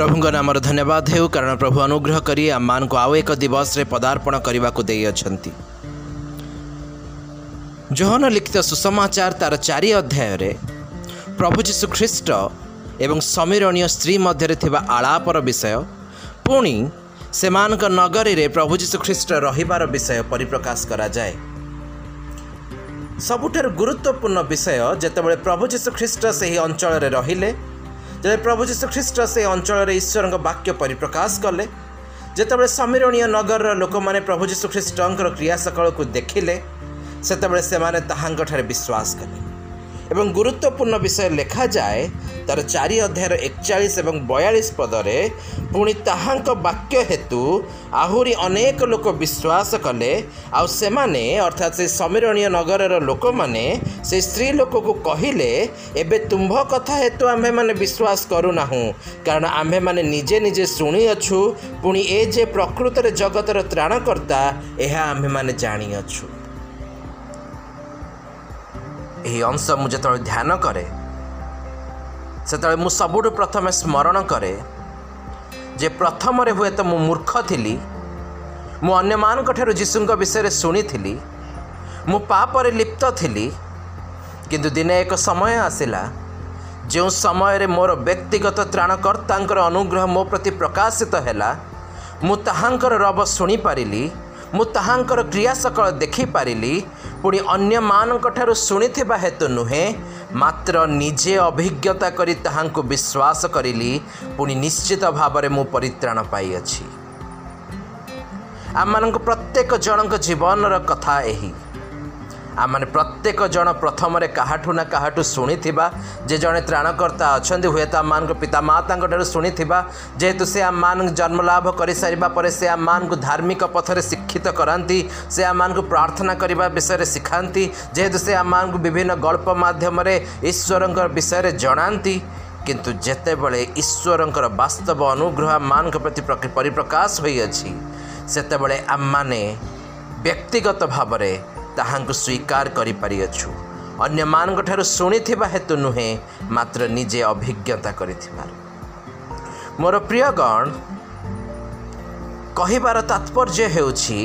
ପ୍ରଭୁଙ୍କ ନାମର ଧନ୍ୟବାଦ ହେଉ କାରଣ ପ୍ରଭୁ ଅନୁଗ୍ରହ କରି ଆମମାନଙ୍କୁ ଆଉ ଏକ ଦିବସରେ ପଦାର୍ପଣ କରିବାକୁ ଦେଇଅଛନ୍ତି। ଜୋହନ ଲିଖିତ ସୁସମାଚାର ତାର ଚାରି ଅଧ୍ୟାୟରେ ପ୍ରଭୁ ଯୀଶୁ ଖ୍ରୀଷ୍ଟ ଏବଂ ସମୀରଣୀୟ ସ୍ତ୍ରୀ ମଧ୍ୟରେ ଥିବା ଆଳାପର ବିଷୟ ପୁଣି ସେମାନଙ୍କ ନଗରୀରେ ପ୍ରଭୁ ଯୀଶୁ ଖ୍ରୀଷ୍ଟ ରହିବାର ବିଷୟ ପରିପ୍ରକାଶ କରାଯାଏ। ସବୁଠାରୁ ଗୁରୁତ୍ୱପୂର୍ଣ୍ଣ ବିଷୟ ଯେତେବେଳେ ପ୍ରଭୁ ଯୀଶୁ ଖ୍ରୀଷ୍ଟ ସେହି ଅଞ୍ଚଳରେ ରହିଲେ ଯେତେବେଳେ ପ୍ରଭୁ ଯୀଶୁ ଖ୍ରୀଷ୍ଟ ସେହି ଅଞ୍ଚଳରେ ଈଶ୍ୱରଙ୍କ ବାକ୍ୟ ପରିପ୍ରକାଶ କଲେ ଯେତେବେଳେ ସମୀରଣୀୟ ନଗରର ଲୋକମାନେ ପ୍ରଭୁ ଯୀଶୁ ଖ୍ରୀଷ୍ଟଙ୍କର କ୍ରିୟା ସକାଳକୁ ଦେଖିଲେ ସେତେବେଳେ ସେମାନେ ତାହାଙ୍କଠାରେ ବିଶ୍ୱାସ କଲେ ଏବଂ ଗୁରୁତ୍ୱପୂର୍ଣ୍ଣ ବିଷୟ ଲେଖାଯାଏ ତାର ଚାରି ଅଧ୍ୟାୟର ଏକଚାଳିଶ ଏବଂ ବୟାଳିଶ ପଦରେ ପୁଣି ତାହାଙ୍କ ବାକ୍ୟ ହେତୁ ଆହୁରି ଅନେକ ଲୋକ ବିଶ୍ୱାସ କଲେ ଆଉ ସେମାନେ ଅର୍ଥାତ୍ ସେ ସମୀରଣୀୟ ନଗରର ଲୋକମାନେ ସେ ସ୍ତ୍ରୀ ଲୋକକୁ କହିଲେ ଏବେ ତୁମ୍ଭ କଥା ହେତୁ ଆମ୍ଭେମାନେ ବିଶ୍ୱାସ କରୁନାହୁଁ କାରଣ ଆମ୍ଭେମାନେ ନିଜେ ନିଜେ ଶୁଣିଅଛୁ ପୁଣି ଏ ଯେ ପ୍ରକୃତରେ ଜଗତର ତ୍ରାଣକର୍ତ୍ତା ଏହା ଆମ୍ଭେମାନେ ଜାଣିଅଛୁ। ଏହି ଅଂଶ ମୁଁ ଯେତେବେଳେ ଧ୍ୟାନ କରେ ସେତେବେଳେ ମୁଁ ସବୁଠୁ ପ୍ରଥମେ ସ୍ମରଣ କରେ ଯେ ପ୍ରଥମରେ ହୁଏତ ମୁଁ ମୂର୍ଖ ଥିଲି ମୁଁ ଅନ୍ୟମାନଙ୍କଠାରୁ ଯୀଶୁଙ୍କ ବିଷୟରେ ଶୁଣିଥିଲି ମୁଁ ପାପରେ ଲିପ୍ତ ଥିଲି କିନ୍ତୁ ଦିନେ ଏକ ସମୟ ଆସିଲା ଯେଉଁ ସମୟରେ ମୋର ବ୍ୟକ୍ତିଗତ ତ୍ରାଣକର୍ତ୍ତାଙ୍କର ଅନୁଗ୍ରହ ମୋ ପ୍ରତି ପ୍ରକାଶିତ ହେଲା ମୁଁ ତାହାଙ୍କର ରବ ଶୁଣିପାରିଲି ମୁଁ ତାହାଙ୍କର କ୍ରିୟା ସକଳ ଦେଖିପାରିଲି ପୁଣି ଅନ୍ୟମାନଙ୍କଠାରୁ ଶୁଣିଥିବା ହେତୁ ନୁହେଁ ମାତ୍ର ନିଜେ ଅଭିଜ୍ଞତା କରି ତାହାଙ୍କୁ ବିଶ୍ୱାସ କରିଲି ପୁଣି ନିଶ୍ଚିତ ଭାବରେ ମୁଁ ପରିତ୍ରାଣ ପାଇଅଛି। ଆମମାନଙ୍କ ପ୍ରତ୍ୟେକ ଜଣଙ୍କ ଜୀବନର କଥା ଏହି। ଆମମାନେ ପ୍ରତ୍ୟେକ ଜଣ ପ୍ରଥମରେ କାହାଠୁ ନା କାହାଠୁ ଶୁଣିଥିବା ଯେ ଜଣେ ତ୍ରାଣକର୍ତ୍ତା ଅଛନ୍ତି ହୁଏତ ଆମମାନଙ୍କ ପିତାମାତାଙ୍କଠାରୁ ଶୁଣିଥିବା ଯେହେତୁ ସେ ଆମମାନଙ୍କୁ ଜନ୍ମ ଲାଭ କରିସାରିବା ପରେ ସେ ଆମମାନଙ୍କୁ ଧାର୍ମିକ ପଥରେ ଶିକ୍ଷିତ କରାନ୍ତି ସେ ଆମମାନଙ୍କୁ ପ୍ରାର୍ଥନା କରିବା ବିଷୟରେ ଶିଖାନ୍ତି ଯେହେତୁ ସେ ଆମମାନଙ୍କୁ ବିଭିନ୍ନ ଗଳ୍ପ ମାଧ୍ୟମରେ ଈଶ୍ୱରଙ୍କ ବିଷୟରେ ଜଣାନ୍ତି କିନ୍ତୁ ଯେତେବେଳେ ଈଶ୍ୱରଙ୍କର ବାସ୍ତବ ଅନୁଗ୍ରହ ଆମମାନଙ୍କ ପ୍ରତି ପରିପ୍ରକାଶ ହୋଇଅଛି ସେତେବେଳେ ଆମମାନେ ବ୍ୟକ୍ତିଗତ ଭାବରେ ତାହାଙ୍କୁ ସ୍ୱୀକାର କରିପାରିଅଛୁ। ଅନ୍ୟମାନଙ୍କଠାରୁ ଶୁଣିଥିବା ହେତୁ ନୁହେଁ ମାତ୍ର ନିଜେ ଅଭିଜ୍ଞତା କରିଥିବାରୁ। ମୋର ପ୍ରିୟଗଣ କହିବାର ତାତ୍ପର୍ଯ୍ୟ ହେଉଛି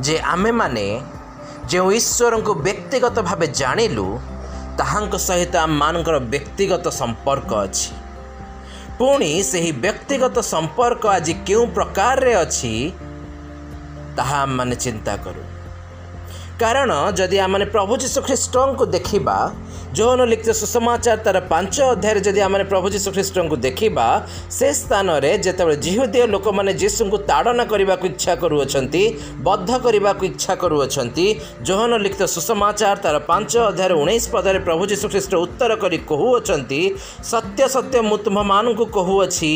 ଯେ ଆମେମାନେ ଯେଉଁ ଈଶ୍ୱରଙ୍କୁ ବ୍ୟକ୍ତିଗତ ଭାବେ ଜାଣିଲୁ ତାହାଙ୍କ ସହିତ ଆମମାନଙ୍କର ବ୍ୟକ୍ତିଗତ ସମ୍ପର୍କ ଅଛି। ପୁଣି ସେହି ବ୍ୟକ୍ତିଗତ ସମ୍ପର୍କ ଆଜି କେଉଁ ପ୍ରକାରରେ ଅଛି ତାହା ଆମମାନେ ଚିନ୍ତା କରୁ। କାରଣ ଯଦି ଆମେ ପ୍ରଭୁ ଯୀଶୁ ଖ୍ରୀଷ୍ଟଙ୍କୁ ଦେଖିବା ଯୌନ ଲିଖିତ ସୁସମାଚାର ତାର ପାଞ୍ଚ ଅଧ୍ୟାୟରେ ଯଦି ଆମେ ପ୍ରଭୁ ଯୀଶୁ ଖ୍ରୀଷ୍ଟଙ୍କୁ ଦେଖିବା ସେ ସ୍ଥାନରେ ଯେତେବେଳେ ଜିହୁଦୀୟ ଲୋକମାନେ ଯୀଶୁଙ୍କୁ ତାଡ଼ନା କରିବାକୁ ଇଚ୍ଛା କରୁଅଛନ୍ତି ବଦ୍ଧ କରିବାକୁ ଇଚ୍ଛା କରୁଅଛନ୍ତି ଯୌନ ଲିଖିତ ସୁସମାଚାର ତାର ପାଞ୍ଚ ଅଧ୍ୟାୟରେ ଉଣେଇଶ ପଦରେ ପ୍ରଭୁ ଯୀଶୁ ଖ୍ରୀଷ୍ଟ ଉତ୍ତର କରି କହୁଅଛନ୍ତି ସତ୍ୟ ସତ୍ୟ ମୁଁ ତୁମ୍ଭମାନଙ୍କୁ କହୁଅଛି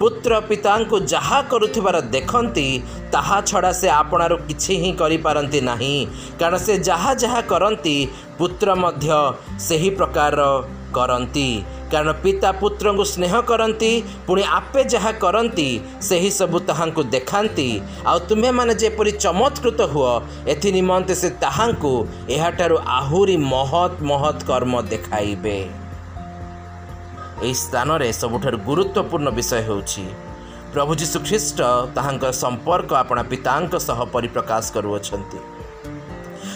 ପୁତ୍ର ପିତାଙ୍କୁ ଯାହା କରୁଥିବାର ଦେଖନ୍ତି ତାହା ଛଡ଼ା ସେ ଆପଣାରୁ କିଛି ହିଁ କରିପାରନ୍ତି ନାହିଁ। କାରଣ ସେ ଯାହା ଯାହା କରନ୍ତି ପୁତ୍ର ମଧ୍ୟ ସେହି ପ୍ରକାରର କରନ୍ତି। କାରଣ ପିତା ପୁତ୍ରଙ୍କୁ ସ୍ନେହ କରନ୍ତି ପୁଣି ଆପେ ଯାହା କରନ୍ତି ସେହି ସବୁ ତାହାଙ୍କୁ ଦେଖାନ୍ତି। ଆଉ ତୁମେମାନେ ଯେପରି ଚମତ୍କୃତ ହୁଅ ଏଥି ନିମନ୍ତେ ସେ ତାହାଙ୍କୁ ଏହାଠାରୁ ଆହୁରି ମହତ୍ ମହତ୍ କର୍ମ ଦେଖାଇବେ। ଏହି ସ୍ଥାନରେ ସବୁଠାରୁ ଗୁରୁତ୍ୱପୂର୍ଣ୍ଣ ବିଷୟ ହେଉଛି ପ୍ରଭୁ ଯୀଶୁ ଖ୍ରୀଷ୍ଟ ତାହାଙ୍କ ସମ୍ପର୍କ ଆପଣା ପିତାଙ୍କ ସହ ପରିପ୍ରକାଶ କରୁଅଛନ୍ତି।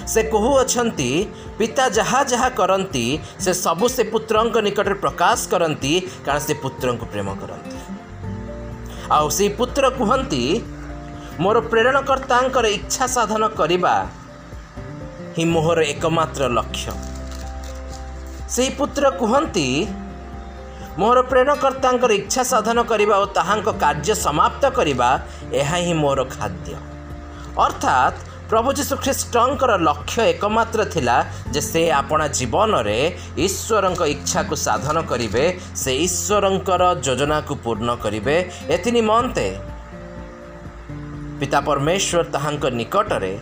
ସେ କହୁଅଛନ୍ତି ପିତା ଯାହା ଯାହା କରନ୍ତି ସେ ସବୁ ସେ ପୁତ୍ରଙ୍କ ନିକଟରେ ପ୍ରକାଶ କରନ୍ତି କାରଣ ସେ ପୁତ୍ରଙ୍କୁ ପ୍ରେମ କରନ୍ତି। ଆଉ ସେଇ ପୁତ୍ର କୁହନ୍ତି ମୋର ପ୍ରେରଣକର୍ତ୍ତାଙ୍କର ଇଚ୍ଛା ସାଧନ କରିବା ହିଁ ମୋହର ଏକମାତ୍ର ଲକ୍ଷ୍ୟ। ସେହି ପୁତ୍ର କୁହନ୍ତି ମୋର ପ୍ରେରଣକର୍ତ୍ତାଙ୍କର ଇଚ୍ଛା ସାଧନ କରିବା ଓ ତାହାଙ୍କ କାର୍ଯ୍ୟ ସମାପ୍ତ କରିବା ଏହା ହିଁ ମୋର ଖାଦ୍ୟ। ଅର୍ଥାତ୍ ପ୍ରଭୁ ଯୀଶୁ ଖ୍ରୀଷ୍ଟଙ୍କର ଲକ୍ଷ୍ୟ ଏକମାତ୍ର ଥିଲା ଯେ ସେ ଆପଣା ଜୀବନରେ ଈଶ୍ୱରଙ୍କ ଇଚ୍ଛାକୁ ସାଧନ କରିବେ ସେ ଈଶ୍ୱରଙ୍କର ଯୋଜନାକୁ ପୂର୍ଣ୍ଣ କରିବେ। ଏଥି ନିମନ୍ତେ ପିତା ପରମେଶ୍ୱର ତାହାଙ୍କ ନିକଟରେ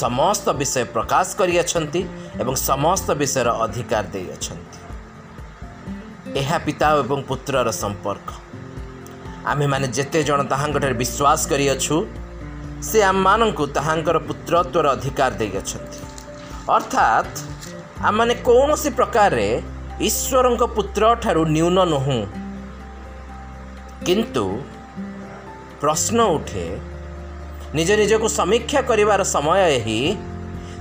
ସମସ୍ତ ବିଷୟ ପ୍ରକାଶ କରିଅଛନ୍ତି ଏବଂ ସମସ୍ତ ବିଷୟର ଅଧିକାର ଦେଇଅଛନ୍ତି। ଏହା ପିତା ଏବଂ ପୁତ୍ରର ସମ୍ପର୍କ। ଆମେମାନେ ଯେତେ ଜଣ ତାହାଙ୍କଠାରେ ବିଶ୍ୱାସ କରିଅଛୁ ସେ ଆମମାନଙ୍କୁ ତାହାଙ୍କର ପୁତ୍ରତ୍ୱର ଅଧିକାର ଦେଇଅଛନ୍ତି। ଅର୍ଥାତ୍ ଆମମାନେ କୌଣସି ପ୍ରକାରରେ ଈଶ୍ୱରଙ୍କ ପୁତ୍ର ଠାରୁ ନ୍ୟୁନ ନୁହୁଁ। କିନ୍ତୁ ପ୍ରଶ୍ନ ଉଠେ ନିଜ ନିଜକୁ ସମୀକ୍ଷା କରିବାର ସମୟ ଏହି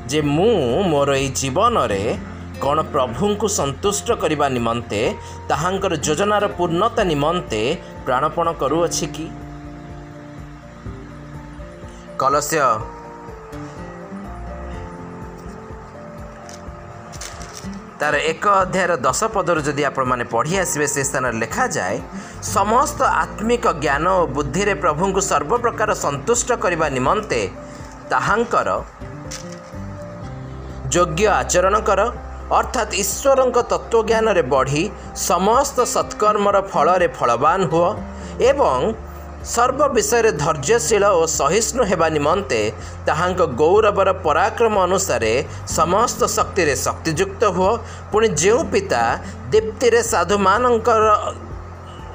ଯେ ମୁଁ ମୋର ଏଇ ଜୀବନରେ କ'ଣ ପ୍ରଭୁଙ୍କୁ ସନ୍ତୁଷ୍ଟ କରିବା ନିମନ୍ତେ ତାହାଙ୍କର ଯୋଜନାର ପୂର୍ଣ୍ଣତା ନିମନ୍ତେ ପ୍ରାଣପଣ କରୁଅଛି କି? କଲସ୍ୟ ତାର ଏକ ଅଧ୍ୟାୟର ଦଶ ପଦରୁ ଯଦି ଆପଣମାନେ ପଢ଼ି ଆସିବେ ସେ ସ୍ଥାନରେ ଲେଖାଯାଏ ସମସ୍ତ ଆତ୍ମିକ ଜ୍ଞାନ ଓ ବୁଦ୍ଧିରେ ପ୍ରଭୁଙ୍କୁ ସର୍ବପ୍ରକାର ସନ୍ତୁଷ୍ଟ କରିବା ନିମନ୍ତେ ତାହାଙ୍କର ଯୋଗ୍ୟ ଆଚରଣ କର। ଅର୍ଥାତ୍ ଈଶ୍ୱରଙ୍କ ତତ୍ତ୍ୱଜ୍ଞାନରେ ବଢ଼ି ସମସ୍ତ ସତ୍କର୍ମର ଫଳରେ ଫଳବାନ ହୁଅ ଏବଂ ସର୍ବ ବିଷୟରେ ଧୈର୍ଯ୍ୟଶୀଳ ଓ ସହିଷ୍ଣୁ ହେବା ନିମନ୍ତେ ତାହାଙ୍କ ଗୌରବର ପରାକ୍ରମ ଅନୁସାରେ ସମସ୍ତ ଶକ୍ତିରେ ଶକ୍ତିଯୁକ୍ତ ହୁଅ। ପୁଣି ଯେଉଁ ପିତା ଦୀପ୍ତିରେ ସାଧୁମାନଙ୍କର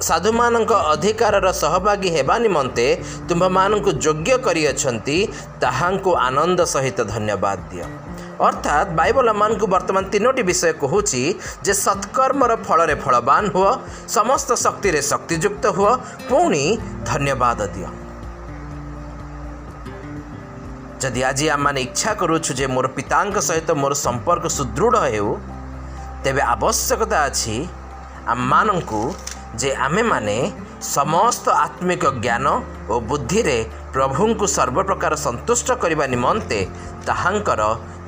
ସାଧୁମାନଙ୍କ ଅଧିକାରର ସହଭାଗୀ ହେବା ନିମନ୍ତେ ତୁମ୍ଭମାନଙ୍କୁ ଯୋଗ୍ୟ କରିଅଛନ୍ତି ତାହାଙ୍କୁ ଆନନ୍ଦ ସହିତ ଧନ୍ୟବାଦ ଦିଅ। ଅର୍ଥାତ୍ ବାଇବଲ ଆମମାନଙ୍କୁ ବର୍ତ୍ତମାନ ତିନୋଟି ବିଷୟ କହୁଛି ଯେ ସତ୍କର୍ମର ଫଳରେ ଫଳବାନ ହୁଅ ସମସ୍ତ ଶକ୍ତିରେ ଶକ୍ତିଯୁକ୍ତ ହୁଅ ପୁଣି ଧନ୍ୟବାଦ ଦିଅ ଯଦି ଆଜି ଆମମାନେ ଇଚ୍ଛା କରୁଛୁ ଯେ ମୋର ପିତାଙ୍କ ସହିତ ମୋର ସମ୍ପର୍କ ସୁଦୃଢ଼ ହେଉ ତେବେ ଆବଶ୍ୟକତା ଅଛି ଆମମାନଙ୍କୁ ଯେ ଆମେମାନେ ସମସ୍ତ ଆତ୍ମିକ ଜ୍ଞାନ ଓ ବୁଦ୍ଧିରେ ପ୍ରଭୁଙ୍କୁ ସର୍ବପ୍ରକାର ସନ୍ତୁଷ୍ଟ କରିବା ନିମନ୍ତେ ତାହାଙ୍କର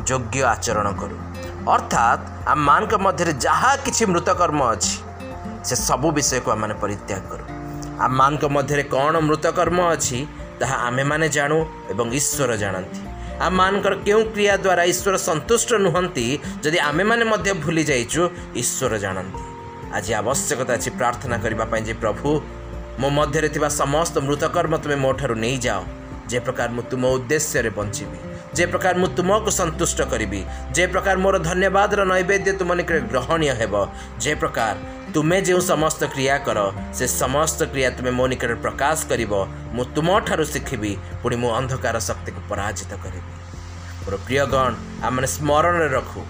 ଯୋଗ୍ୟ ଆଚରଣ କରୁ। ଅର୍ଥାତ୍ ଆମମାନଙ୍କ ମଧ୍ୟରେ ଯାହା କିଛି ମୃତକର୍ମ ଅଛି ସେ ସବୁ ବିଷୟକୁ ଆମମାନେ ପରିତ୍ୟାଗ କରୁ। ଆମମାନଙ୍କ ମଧ୍ୟରେ କ'ଣ ମୃତକର୍ମ ଅଛି ତାହା ଆମେମାନେ ଜାଣୁ ଏବଂ ଈଶ୍ୱର ଜାଣନ୍ତି। ଆମମାନଙ୍କର କେଉଁ କ୍ରିୟା ଦ୍ୱାରା ଈଶ୍ୱର ସନ୍ତୁଷ୍ଟ ନୁହନ୍ତି ଯଦି ଆମେମାନେ ମଧ୍ୟ ଭୁଲି ଯାଇଛୁ ଈଶ୍ୱର ଜାଣନ୍ତି। ଆଜି ଆବଶ୍ୟକତା ଅଛି ପ୍ରାର୍ଥନା କରିବା ପାଇଁ ଯେ ପ୍ରଭୁ ମୋ ମଧ୍ୟରେ ଥିବା ସମସ୍ତ ମୃତକର୍ମ ତୁମେ ମୋ ଠାରୁ ନେଇଯାଅ। ଯେ ପ୍ରକାର ମୁଁ ତୁମ ଉଦ୍ଦେଶ୍ୟରେ ବଞ୍ଚିବି ଯେ ପ୍ରକାର ମୁଁ ତୁମକୁ ସନ୍ତୁଷ୍ଟ କରିବି ଯେ ପ୍ରକାର ମୋର ଧନ୍ୟବାଦର ନୈବେଦ୍ୟ ତୁମ ନିକଟରେ ଗ୍ରହଣୀୟ ହେବ ଯେ ପ୍ରକାର ତୁମେ ଯେଉଁ ସମସ୍ତ କ୍ରିୟା କର ସେ ସମସ୍ତ କ୍ରିୟା ତୁମେ ମୋ ନିକଟରେ ପ୍ରକାଶ କରିବ ମୁଁ ତୁମଠାରୁ ଶିଖିବି ପୁଣି ମୁଁ ଅନ୍ଧକାର ଶକ୍ତିକୁ ପରାଜିତ କରିବି। ମୋର ପ୍ରିୟଗଣ ଆମେ ସ୍ମରଣରେ ରଖୁ।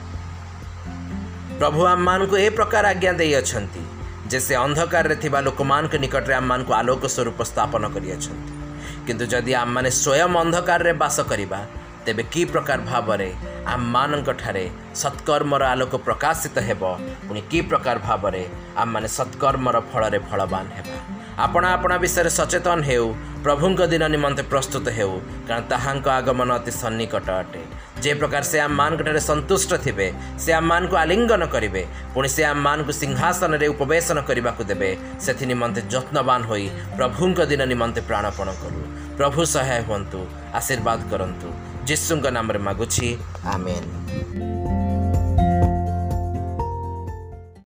ପ୍ରଭୁ ଆମମାନଙ୍କୁ ଏ ପ୍ରକାର ଆଜ୍ଞା ଦେଇଅଛନ୍ତି। ଯେ ସେ ଅନ୍ଧକାରରେ ଥିବା ଲୋକମାନଙ୍କ ନିକଟରେ ଆମମାନଙ୍କୁ ଆଲୋକ ସ୍ୱରୂପ ସ୍ଥାପନ କରିଅଛନ୍ତି। କିନ୍ତୁ ଯଦି ଆମମାନେ ସ୍ୱୟଂ ଅନ୍ଧକାରରେ ବାସ କରିବା ତେବେ କି ପ୍ରକାର ଭାବରେ ଆମମାନଙ୍କଠାରେ ସତ୍କର୍ମର ଆଲୋକ ପ୍ରକାଶିତ ହେବ ପୁଣି କି ପ୍ରକାର ଭାବରେ ଆମମାନେ ସତ୍କର୍ମର ଫଳରେ ଫଳବାନ ହେବା? ଆପଣ ଆପଣା ବିଷୟରେ ସଚେତନ ହେଉ ପ୍ରଭୁଙ୍କ ଦିନ ନିମନ୍ତେ ପ୍ରସ୍ତୁତ ହେଉ କାରଣ ତାହାଙ୍କ ଆଗମନ ଅତି ସନ୍ନିକଟ ଅଟେ। ଯେ ପ୍ରକାର ସେ ଆମମାନଙ୍କଠାରେ ସନ୍ତୁଷ୍ଟ ଥିବେ ସେ ଆମମାନଙ୍କୁ ଆଲିଙ୍ଗନ କରିବେ ପୁଣି ସେ ଆମମାନଙ୍କୁ ସିଂହାସନରେ ଉପବେଶନ କରିବାକୁ ଦେବେ ସେଥି ନିମନ୍ତେ ଯତ୍ନବାନ ହୋଇ ପ୍ରଭୁଙ୍କ ଦିନ ନିମନ୍ତେ ପ୍ରାଣପଣ କରୁ। ପ୍ରଭୁ ସହାୟ ହୁଅନ୍ତୁ ଆଶୀର୍ବାଦ କରନ୍ତୁ। ଯୀଶୁଙ୍କ ନାମରେ ମାଗୁଛି ଆମେନ୍।